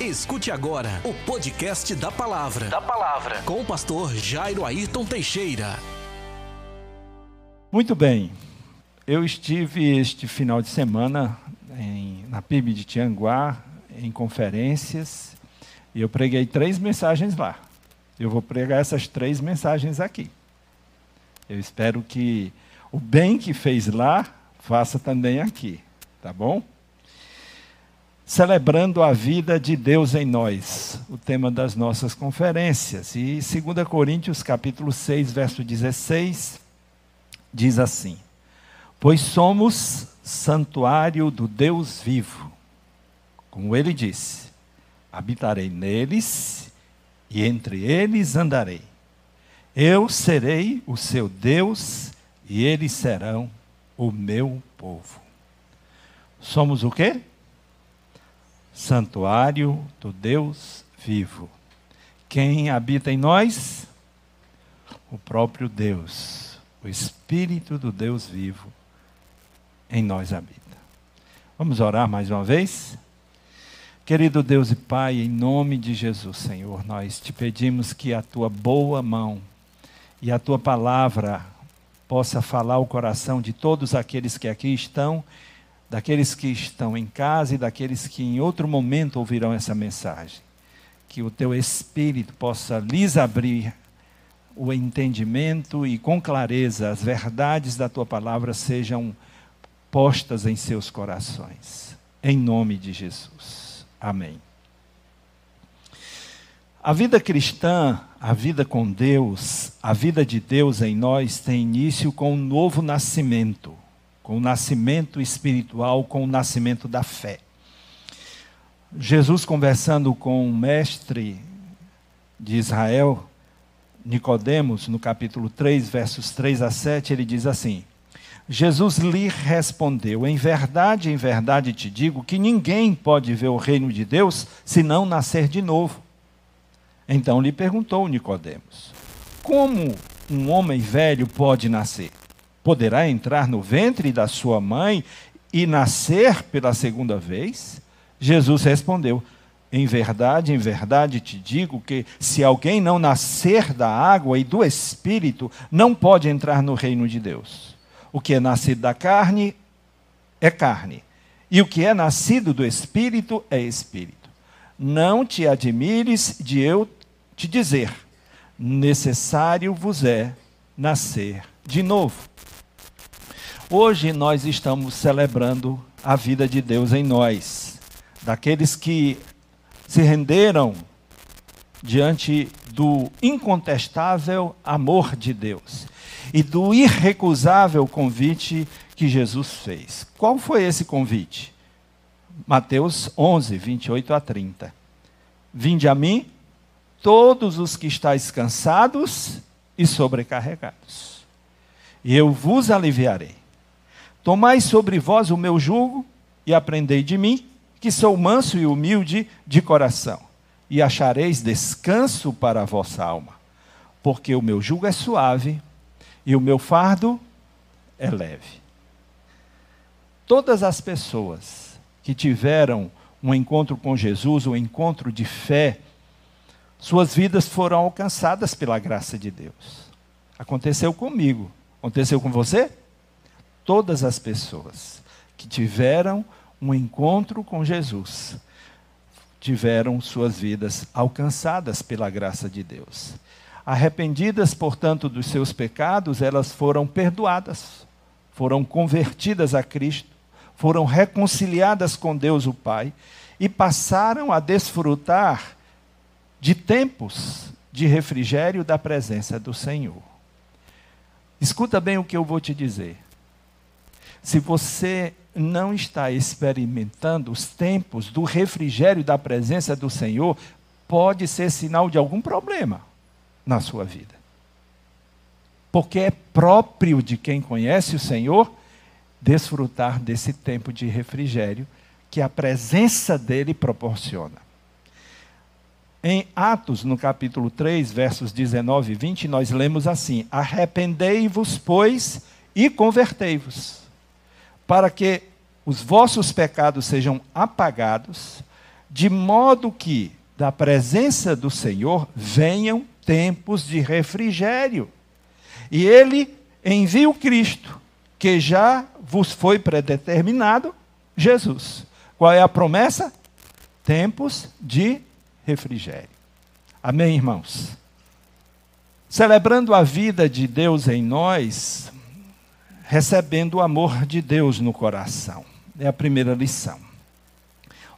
Escute agora o podcast da Palavra. Da palavra. Com o pastor Jairo Ayrton Teixeira. Muito bem. Eu estive este final de semana em, na PIB de Tianguá, em conferências, e eu preguei três mensagens lá. Eu vou pregar essas três mensagens aqui. Eu espero que o bem que fez lá, faça também aqui. Tá bom? Celebrando a vida de Deus em nós, o tema das nossas conferências. E 2 Coríntios capítulo 6, verso 16, diz assim: Pois somos santuário do Deus vivo. Como ele disse: Habitarei neles e entre eles andarei. Eu serei o seu Deus e eles serão o meu povo. Somos o quê? Santuário do Deus vivo. Quem habita em nós? O próprio Deus, o Espírito do Deus vivo em nós habita. Vamos orar mais uma vez? Querido Deus e Pai, em nome de Jesus, Senhor, nós te pedimos que a tua boa mão e a tua palavra possa falar o coração de todos aqueles que aqui estão daqueles que estão em casa e daqueles que em outro momento ouvirão essa mensagem. Que o teu Espírito possa lhes abrir o entendimento e com clareza as verdades da tua palavra sejam postas em seus corações. Em nome de Jesus. Amém. A vida cristã, a vida com Deus, a vida de Deus em nós tem início com um novo nascimento com o nascimento espiritual, com o nascimento da fé. Jesus conversando com o mestre de Israel, Nicodemos, no capítulo 3, versos 3 a 7, ele diz assim: Jesus lhe respondeu: Em verdade, em verdade te digo que ninguém pode ver o reino de Deus se não nascer de novo. Então lhe perguntou Nicodemos: Como um homem velho pode nascer? Poderá entrar no ventre da sua mãe e nascer pela segunda vez? Jesus respondeu: Em verdade, em verdade te digo que se alguém não nascer da água e do espírito, não pode entrar no reino de Deus. O que é nascido da carne é carne, e o que é nascido do espírito é espírito. Não te admires de eu te dizer: necessário vos é nascer de novo. Hoje nós estamos celebrando a vida de Deus em nós, daqueles que se renderam diante do incontestável amor de Deus e do irrecusável convite que Jesus fez. Qual foi esse convite? Mateus 11, 28 a 30. Vinde a mim, todos os que estáis cansados e sobrecarregados, e eu vos aliviarei. Tomai sobre vós o meu jugo e aprendei de mim, que sou manso e humilde de coração, e achareis descanso para a vossa alma, porque o meu jugo é suave e o meu fardo é leve. Todas as pessoas que tiveram um encontro com Jesus, um encontro de fé, suas vidas foram alcançadas pela graça de Deus. Aconteceu comigo. Aconteceu com você? Todas as pessoas que tiveram um encontro com Jesus tiveram suas vidas alcançadas pela graça de Deus. Arrependidas, portanto, dos seus pecados, elas foram perdoadas, foram convertidas a Cristo, foram reconciliadas com Deus o Pai e passaram a desfrutar de tempos de refrigério da presença do Senhor. Escuta bem o que eu vou te dizer. Se você não está experimentando os tempos do refrigério da presença do Senhor, pode ser sinal de algum problema na sua vida. Porque é próprio de quem conhece o Senhor desfrutar desse tempo de refrigério que a presença dele proporciona. Em Atos, no capítulo 3, versos 19 e 20, nós lemos assim: Arrependei-vos, pois, e convertei-vos para que os vossos pecados sejam apagados, de modo que da presença do Senhor venham tempos de refrigério. E ele envia o Cristo, que já vos foi predeterminado, Jesus. Qual é a promessa? Tempos de refrigério. Amém, irmãos? Celebrando a vida de Deus em nós, recebendo o amor de Deus no coração. É a primeira lição.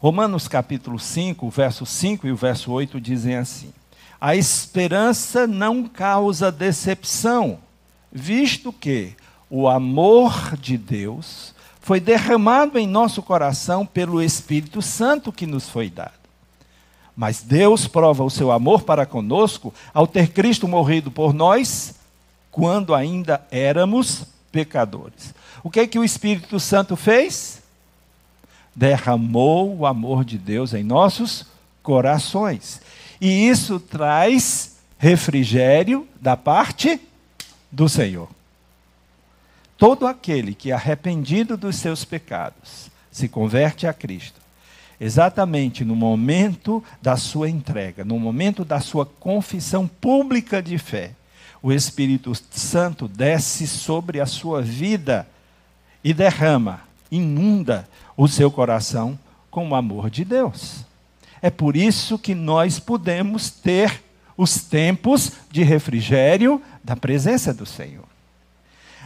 Romanos capítulo 5, o verso 5 e o verso 8 dizem assim: A esperança não causa decepção, visto que o amor de Deus foi derramado em nosso coração pelo Espírito Santo que nos foi dado. Mas Deus prova o seu amor para conosco ao ter Cristo morrido por nós quando ainda éramos pecadores. O que é que o Espírito Santo fez? derramou o amor de Deus em nossos corações. E isso traz refrigério da parte do Senhor. Todo aquele que, arrependido dos seus pecados, se converte a Cristo, exatamente no momento da sua entrega, no momento da sua confissão pública de fé, o Espírito Santo desce sobre a sua vida e derrama, inunda o seu coração com o amor de Deus. É por isso que nós podemos ter os tempos de refrigério da presença do Senhor.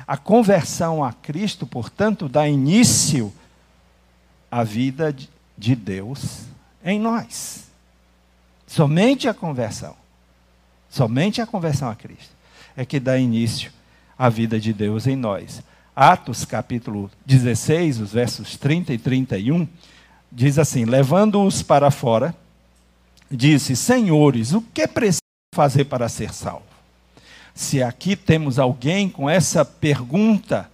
A conversão a Cristo, portanto, dá início à vida de Deus em nós. Somente a conversão, somente a conversão a Cristo é que dá início à vida de Deus em nós. Atos capítulo 16, os versos 30 e 31, diz assim: Levando-os para fora, disse: Senhores, o que preciso fazer para ser salvo? Se aqui temos alguém com essa pergunta,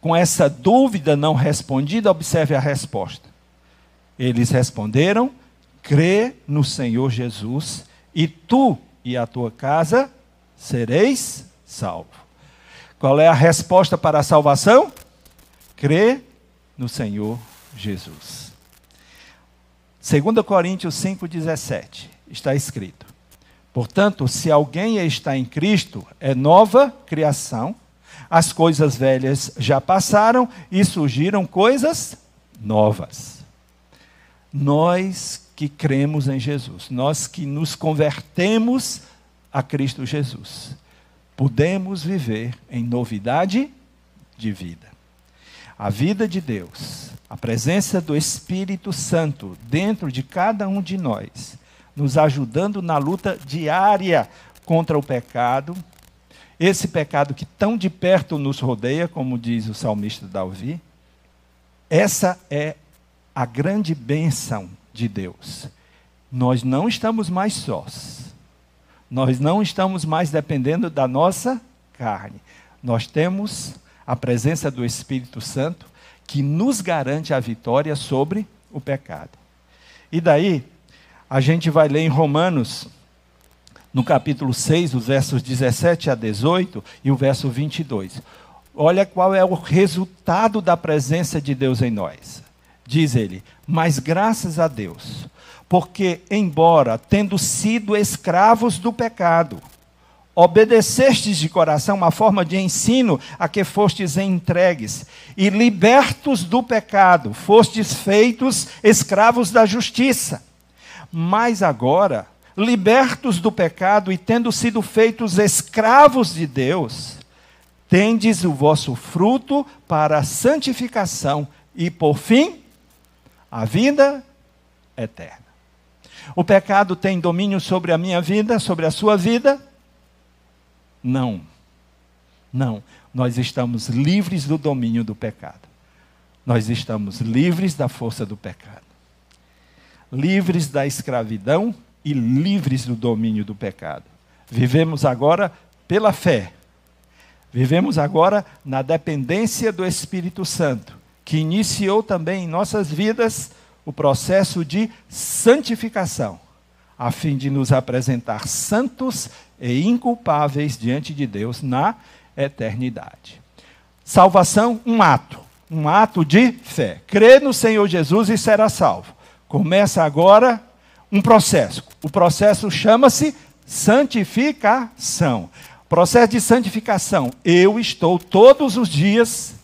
com essa dúvida não respondida, observe a resposta. Eles responderam: crê no Senhor Jesus, e tu e a tua casa sereis salvos. Qual é a resposta para a salvação? Crê no Senhor Jesus. 2 Coríntios 5,17 está escrito: Portanto, se alguém está em Cristo, é nova criação, as coisas velhas já passaram e surgiram coisas novas. Nós que cremos em Jesus, nós que nos convertemos a Cristo Jesus, podemos viver em novidade de vida. A vida de Deus, a presença do Espírito Santo dentro de cada um de nós, nos ajudando na luta diária contra o pecado, esse pecado que tão de perto nos rodeia, como diz o salmista Davi. Essa é a grande bênção de Deus. Nós não estamos mais sós. Nós não estamos mais dependendo da nossa carne. Nós temos a presença do Espírito Santo que nos garante a vitória sobre o pecado. E daí, a gente vai ler em Romanos, no capítulo 6, os versos 17 a 18 e o verso 22. Olha qual é o resultado da presença de Deus em nós. Diz ele: Mas graças a Deus, porque, embora tendo sido escravos do pecado, obedecestes de coração uma forma de ensino a que fostes entregues, e libertos do pecado, fostes feitos escravos da justiça. Mas agora, libertos do pecado e tendo sido feitos escravos de Deus, tendes o vosso fruto para a santificação e, por fim, a vida eterna. O pecado tem domínio sobre a minha vida, sobre a sua vida? Não. Não. Nós estamos livres do domínio do pecado. Nós estamos livres da força do pecado. Livres da escravidão e livres do domínio do pecado. Vivemos agora pela fé. Vivemos agora na dependência do Espírito Santo, que iniciou também em nossas vidas o processo de santificação, a fim de nos apresentar santos e inculpáveis diante de Deus na eternidade. Salvação, um ato, um ato de fé. Crê no Senhor Jesus e será salvo. Começa agora um processo. O processo chama-se santificação. Processo de santificação. Eu estou todos os dias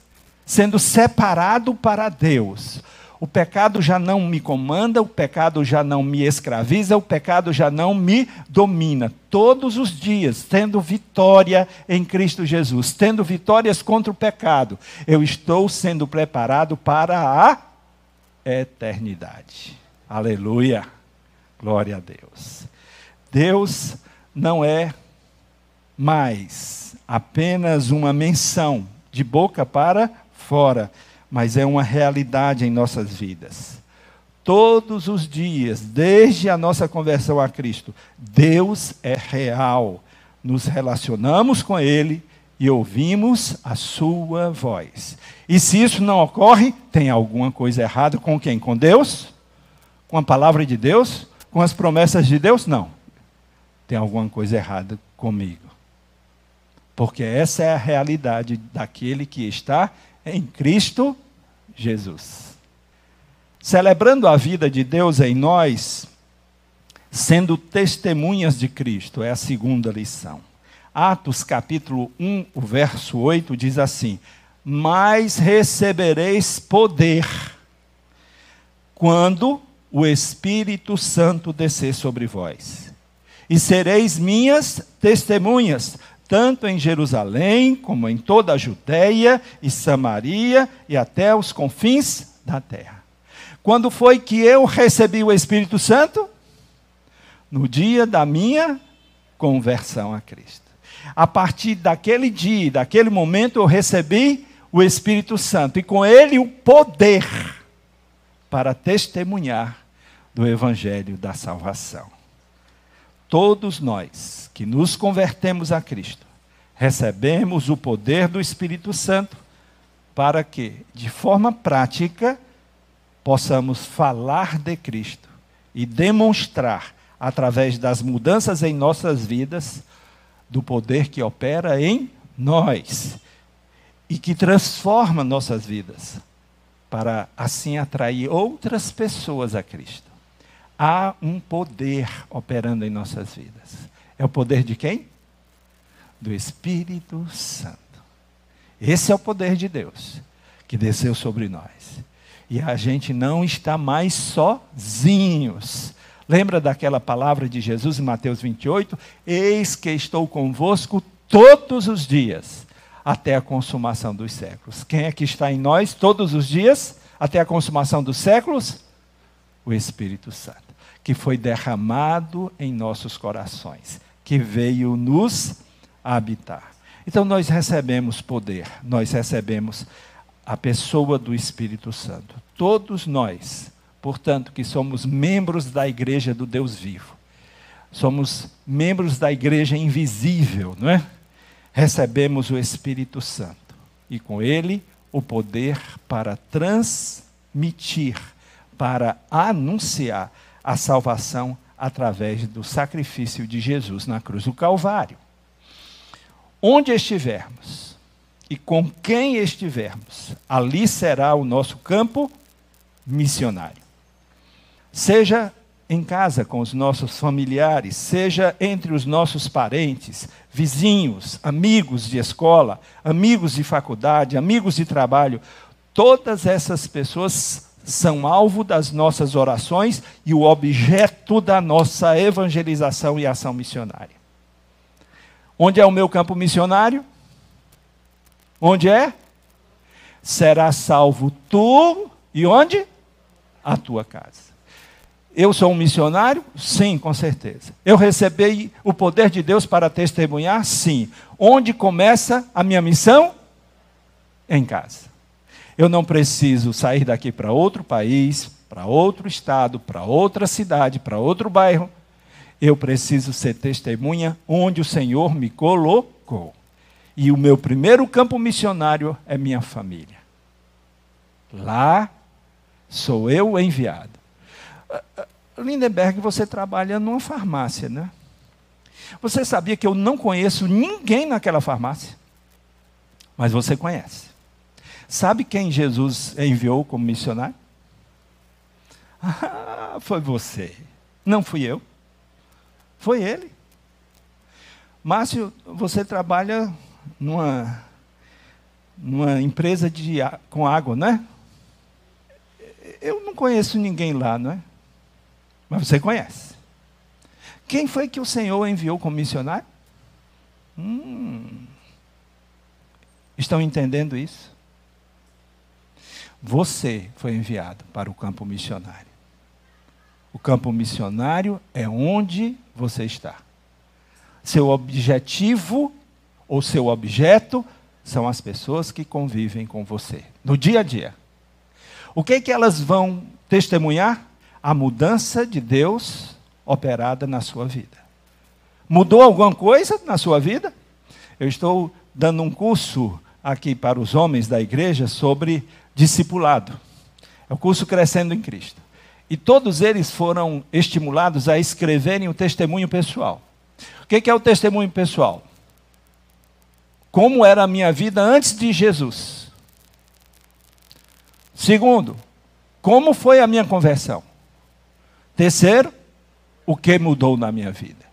sendo separado para Deus. O pecado já não me comanda, o pecado já não me escraviza, o pecado já não me domina. Todos os dias, tendo vitória em Cristo Jesus, tendo vitórias contra o pecado, eu estou sendo preparado para a eternidade. Aleluia. Glória a Deus. Deus não é mais apenas uma menção de boca para fora, mas é uma realidade em nossas vidas. Todos os dias, desde a nossa conversão a Cristo, Deus é real. Nos relacionamos com Ele e ouvimos a Sua voz. E se isso não ocorre, tem alguma coisa errada com quem? Com Deus? Com a palavra de Deus? Com as promessas de Deus? Não. Tem alguma coisa errada comigo. Porque essa é a realidade daquele que está em Cristo Jesus. Celebrando a vida de Deus em nós, sendo testemunhas de Cristo, é a segunda lição. Atos capítulo 1, o verso 8 diz assim: Mas recebereis poder quando o Espírito Santo descer sobre vós. E sereis minhas testemunhas, tanto em Jerusalém, como em toda a Judéia e Samaria e até os confins da terra. Quando foi que eu recebi o Espírito Santo? No dia da minha conversão a Cristo. A partir daquele dia, daquele momento, eu recebi o Espírito Santo e com ele o poder para testemunhar do Evangelho da salvação. Todos nós que nos convertemos a Cristo, recebemos o poder do Espírito Santo para que, de forma prática, possamos falar de Cristo e demonstrar, através das mudanças em nossas vidas, do poder que opera em nós e que transforma nossas vidas, para assim atrair outras pessoas a Cristo. Há um poder operando em nossas vidas. É o poder de quem? Do Espírito Santo. Esse é o poder de Deus que desceu sobre nós. E a gente não está mais sozinhos. Lembra daquela palavra de Jesus em Mateus 28? Eis que estou convosco todos os dias, até a consumação dos séculos. Quem é que está em nós todos os dias, até a consumação dos séculos? O Espírito Santo, que foi derramado em nossos corações que veio nos habitar. Então nós recebemos poder, nós recebemos a pessoa do Espírito Santo. Todos nós, portanto, que somos membros da igreja do Deus vivo, somos membros da igreja invisível, não é? Recebemos o Espírito Santo e com ele o poder para transmitir, para anunciar a salvação através do sacrifício de Jesus na cruz do Calvário. Onde estivermos e com quem estivermos, ali será o nosso campo missionário. Seja em casa com os nossos familiares, seja entre os nossos parentes, vizinhos, amigos de escola, amigos de faculdade, amigos de trabalho, todas essas pessoas são alvo das nossas orações e o objeto da nossa evangelização e ação missionária. Onde é o meu campo missionário? Onde é? Será salvo tu e onde? A tua casa. Eu sou um missionário? Sim, com certeza. Eu recebi o poder de Deus para testemunhar? Sim. Onde começa a minha missão? Em casa. Eu não preciso sair daqui para outro país, para outro estado, para outra cidade, para outro bairro. Eu preciso ser testemunha onde o Senhor me colocou. E o meu primeiro campo missionário é minha família. Lá sou eu enviado. Ah, ah, Lindenberg, você trabalha numa farmácia, né? Você sabia que eu não conheço ninguém naquela farmácia? Mas você conhece. Sabe quem Jesus enviou como missionário? Ah, foi você. Não fui eu. Foi ele. Márcio, você trabalha numa, numa empresa de, com água, né? Eu não conheço ninguém lá, não é? Mas você conhece. Quem foi que o Senhor enviou como missionário? Hum. Estão entendendo isso? Você foi enviado para o campo missionário. O campo missionário é onde você está. Seu objetivo ou seu objeto são as pessoas que convivem com você no dia a dia. O que é que elas vão testemunhar? A mudança de Deus operada na sua vida. Mudou alguma coisa na sua vida? Eu estou dando um curso aqui para os homens da igreja sobre discipulado. É o curso Crescendo em Cristo. E todos eles foram estimulados a escreverem o testemunho pessoal. O que é o testemunho pessoal? Como era a minha vida antes de Jesus? Segundo, como foi a minha conversão? Terceiro, o que mudou na minha vida?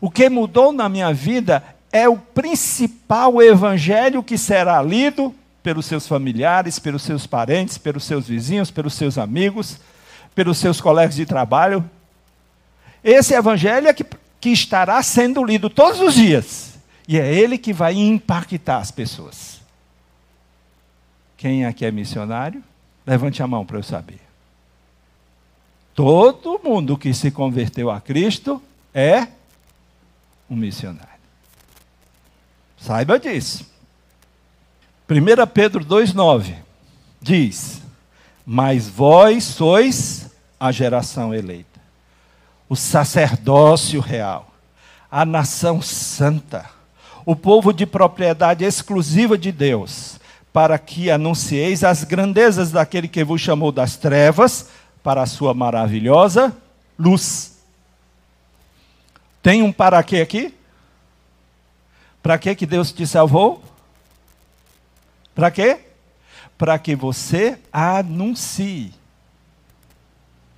O que mudou na minha vida é o principal evangelho que será lido pelos seus familiares, pelos seus parentes, pelos seus vizinhos, pelos seus amigos, pelos seus colegas de trabalho. Esse evangelho é que, que estará sendo lido todos os dias. E é ele que vai impactar as pessoas. Quem aqui é missionário? Levante a mão para eu saber. Todo mundo que se converteu a Cristo é um missionário. Saiba disso. 1 Pedro 2,9 diz: Mas vós sois a geração eleita, o sacerdócio real, a nação santa, o povo de propriedade exclusiva de Deus, para que anuncieis as grandezas daquele que vos chamou das trevas para a sua maravilhosa luz. Tem um para quê aqui? Para que que Deus te salvou? Para quê? Para que você anuncie.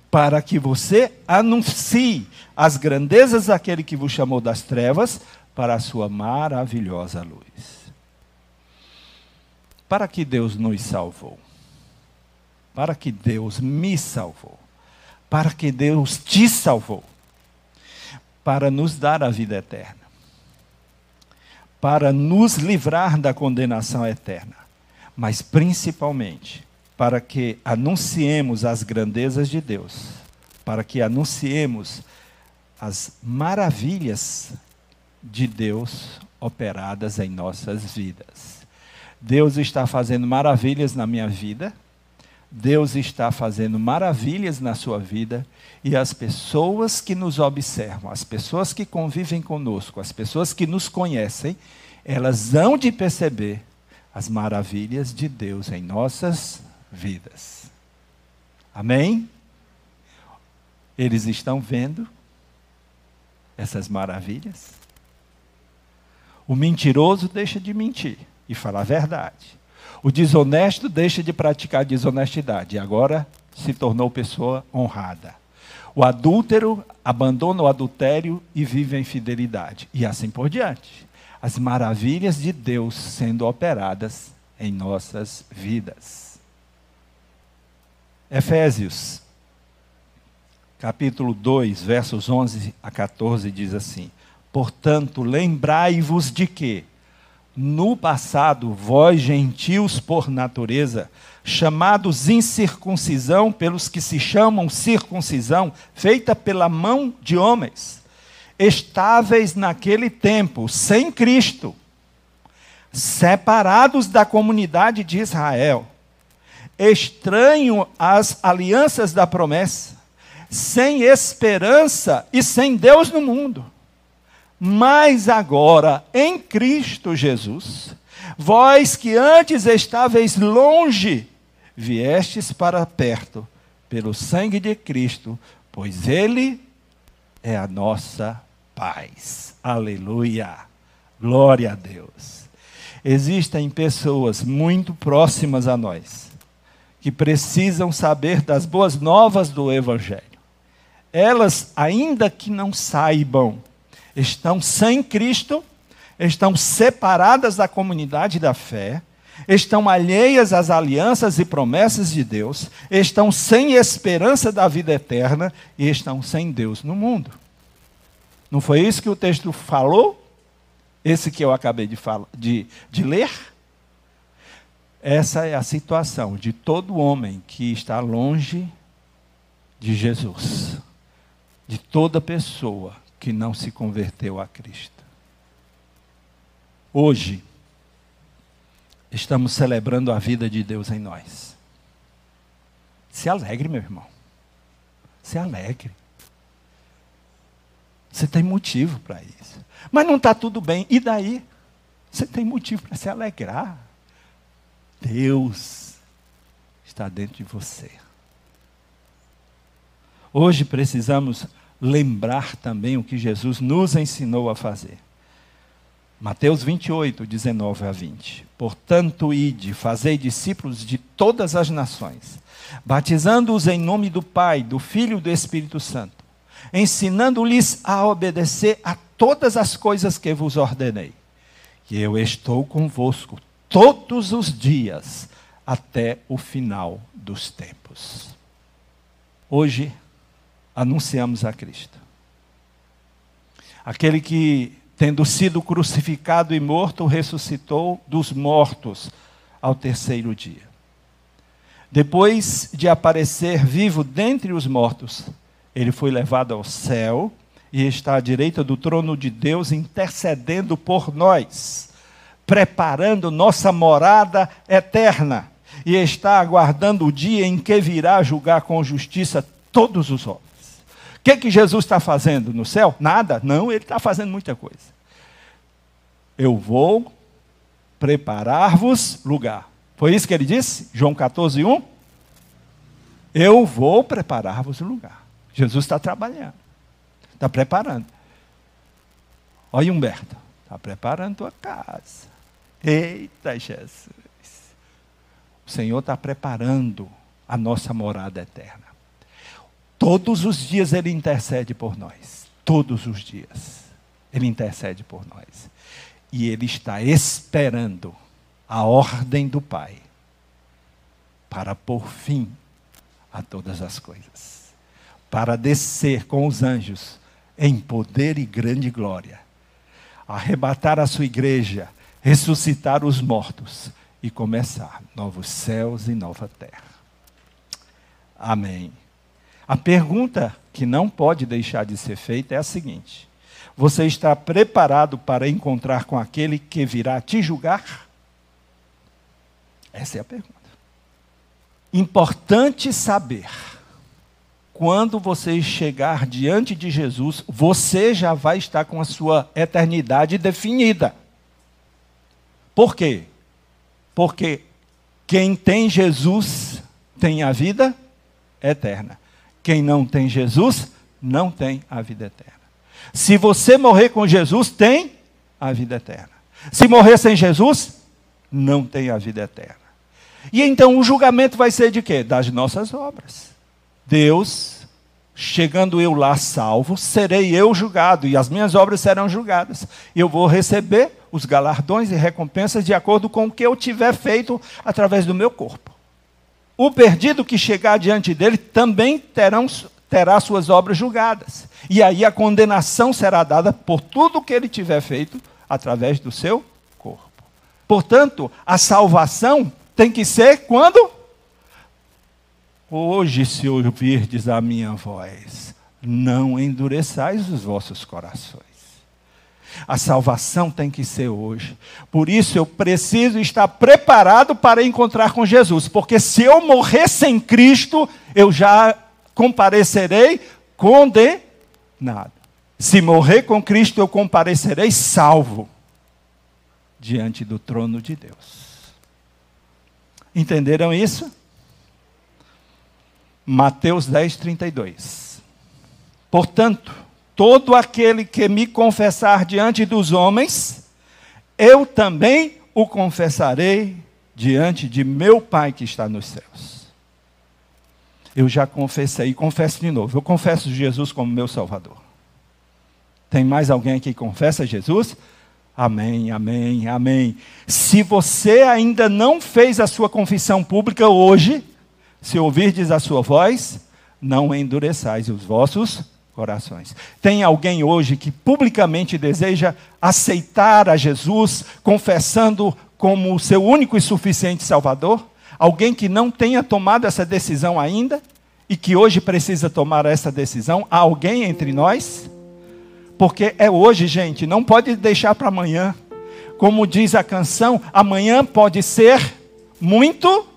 Para que você anuncie as grandezas daquele que vos chamou das trevas para a sua maravilhosa luz. Para que Deus nos salvou? Para que Deus me salvou? Para que Deus te salvou? Para nos dar a vida eterna para nos livrar da condenação eterna, mas principalmente para que anunciemos as grandezas de Deus, para que anunciemos as maravilhas de Deus operadas em nossas vidas. Deus está fazendo maravilhas na minha vida, Deus está fazendo maravilhas na sua vida e as pessoas que nos observam, as pessoas que convivem conosco, as pessoas que nos conhecem, elas hão de perceber as maravilhas de Deus em nossas vidas. Amém? Eles estão vendo essas maravilhas? O mentiroso deixa de mentir e falar a verdade. O desonesto deixa de praticar desonestidade e agora se tornou pessoa honrada. O adúltero abandona o adultério e vive a infidelidade. E assim por diante. As maravilhas de Deus sendo operadas em nossas vidas. Efésios, capítulo 2, versos 11 a 14, diz assim: Portanto, lembrai-vos de que, no passado, vós gentios por natureza, chamados incircuncisão pelos que se chamam circuncisão, feita pela mão de homens, estáveis naquele tempo, sem Cristo, separados da comunidade de Israel, estranho às alianças da promessa, sem esperança e sem Deus no mundo. Mas agora, em Cristo Jesus, vós que antes estáveis longe, viestes para perto, pelo sangue de Cristo, pois Ele é a nossa paz. Aleluia! Glória a Deus. Existem pessoas muito próximas a nós que precisam saber das boas novas do Evangelho. elas, ainda que não saibam, estão sem Cristo, estão separadas da comunidade da fé, estão alheias às alianças e promessas de Deus, estão sem esperança da vida eterna e estão sem Deus no mundo. Não foi isso que o texto falou? Esse que eu acabei de, falar, de, de ler? Essa é a situação de todo homem que está longe de Jesus, de toda pessoa que não se converteu a Cristo. Hoje, estamos celebrando a vida de Deus em nós. Se alegre, meu irmão. Se alegre. Você tem motivo para isso. Mas não está tudo bem. E daí? Você tem motivo para se alegrar. Deus está dentro de você. Hoje precisamos lembrar também o que Jesus nos ensinou a fazer. Mateus 28, 19 a 20. Portanto, ide, fazei discípulos de todas as nações, batizando-os em nome do Pai, do Filho e do Espírito Santo, ensinando-lhes a obedecer a todas as coisas que vos ordenei. E eu estou convosco todos os dias até o final dos tempos. Hoje anunciamos a Cristo. Aquele que, tendo sido crucificado e morto, ressuscitou dos mortos ao terceiro dia. Depois de aparecer vivo dentre os mortos, ele foi levado ao céu e está à direita do trono de Deus intercedendo por nós preparando nossa morada eterna e está aguardando o dia em que virá julgar com justiça todos os homens. O que, que Jesus está fazendo no céu? Nada? Não, ele está fazendo muita coisa. Eu vou preparar-vos lugar. Foi isso que ele disse? João 14, 1? Eu vou preparar-vos lugar. Jesus está trabalhando, está preparando. Olha, Humberto, está preparando tua casa. Eita Jesus! O Senhor está preparando a nossa morada eterna. Todos os dias Ele intercede por nós. Todos os dias. Ele intercede por nós. E Ele está esperando a ordem do Pai para pôr fim a todas as coisas. Para descer com os anjos em poder e grande glória. Arrebatar a sua igreja ressuscitar os mortos e começar novos céus e nova terra. Amém. A pergunta que não pode deixar de ser feita é a seguinte: Você está preparado para encontrar com aquele que virá te julgar? Essa é a pergunta. Importante saber. Quando você chegar diante de Jesus, você já vai estar com a sua eternidade definida. Por quê? Porque quem tem Jesus tem a vida eterna. Quem não tem Jesus não tem a vida eterna. Se você morrer com Jesus, tem a vida eterna. Se morrer sem Jesus, não tem a vida eterna. E então o julgamento vai ser de quê? Das nossas obras. Deus, chegando eu lá salvo, serei eu julgado e as minhas obras serão julgadas. Eu vou receber os galardões e recompensas de acordo com o que eu tiver feito através do meu corpo. O perdido que chegar diante dele também terão, terá suas obras julgadas. E aí a condenação será dada por tudo que ele tiver feito através do seu corpo. Portanto, a salvação tem que ser quando? Hoje, se ouvirdes a minha voz, não endureçais os vossos corações. A salvação tem que ser hoje. Por isso eu preciso estar preparado para encontrar com Jesus, porque se eu morrer sem Cristo, eu já comparecerei condenado. Se morrer com Cristo, eu comparecerei salvo diante do trono de Deus. Entenderam isso? Mateus 10, 32. Portanto, todo aquele que me confessar diante dos homens, eu também o confessarei diante de meu Pai que está nos céus. Eu já confessei, confesso de novo. Eu confesso Jesus como meu Salvador. Tem mais alguém que confessa Jesus? Amém, amém, amém. Se você ainda não fez a sua confissão pública hoje, se ouvirdes a sua voz, não endureçais os vossos corações. Tem alguém hoje que publicamente deseja aceitar a Jesus, confessando como o seu único e suficiente Salvador? Alguém que não tenha tomado essa decisão ainda e que hoje precisa tomar essa decisão? Há alguém entre nós? Porque é hoje, gente, não pode deixar para amanhã. Como diz a canção, amanhã pode ser muito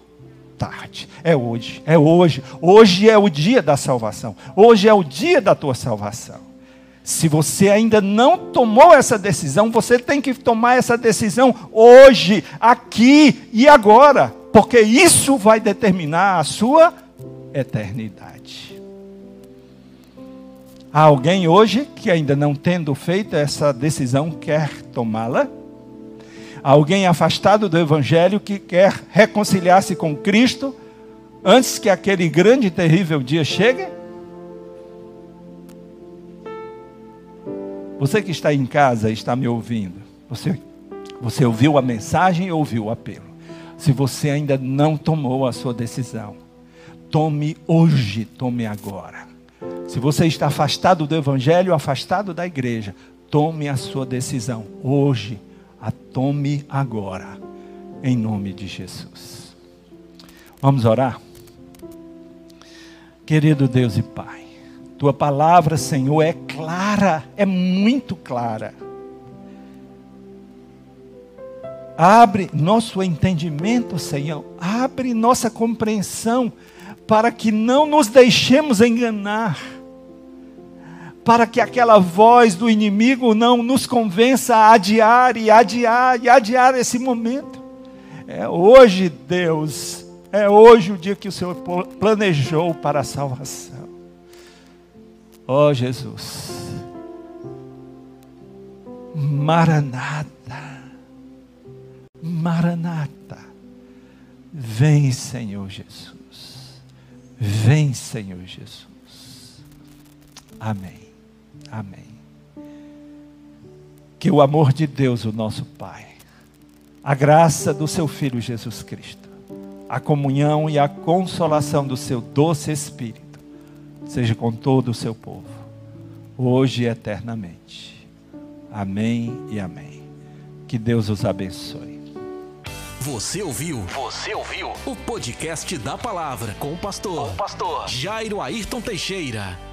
tarde. É hoje, é hoje. Hoje é o dia da salvação. Hoje é o dia da tua salvação. Se você ainda não tomou essa decisão, você tem que tomar essa decisão hoje, aqui e agora, porque isso vai determinar a sua eternidade. Há alguém hoje que ainda não tendo feito essa decisão quer tomá-la? Alguém afastado do Evangelho que quer reconciliar-se com Cristo antes que aquele grande e terrível dia chegue? Você que está em casa e está me ouvindo, você, você ouviu a mensagem e ouviu o apelo. Se você ainda não tomou a sua decisão, tome hoje, tome agora. Se você está afastado do Evangelho, afastado da igreja, tome a sua decisão hoje, a tome agora, em nome de Jesus. Vamos orar? Querido Deus e Pai, tua palavra, Senhor, é clara, é muito clara. Abre nosso entendimento, Senhor, abre nossa compreensão, para que não nos deixemos enganar para que aquela voz do inimigo não nos convença a adiar e adiar e adiar esse momento. É hoje, Deus, é hoje o dia que o Senhor planejou para a salvação. Ó oh, Jesus, Maranata, Maranata, vem, Senhor Jesus, vem, Senhor Jesus. Amém. Amém. Que o amor de Deus, o nosso Pai, a graça do seu Filho Jesus Cristo, a comunhão e a consolação do seu doce Espírito, seja com todo o seu povo, hoje e eternamente. Amém e amém. Que Deus os abençoe. Você ouviu? Você ouviu? O podcast da palavra com o pastor, com o pastor Jairo Ayrton Teixeira.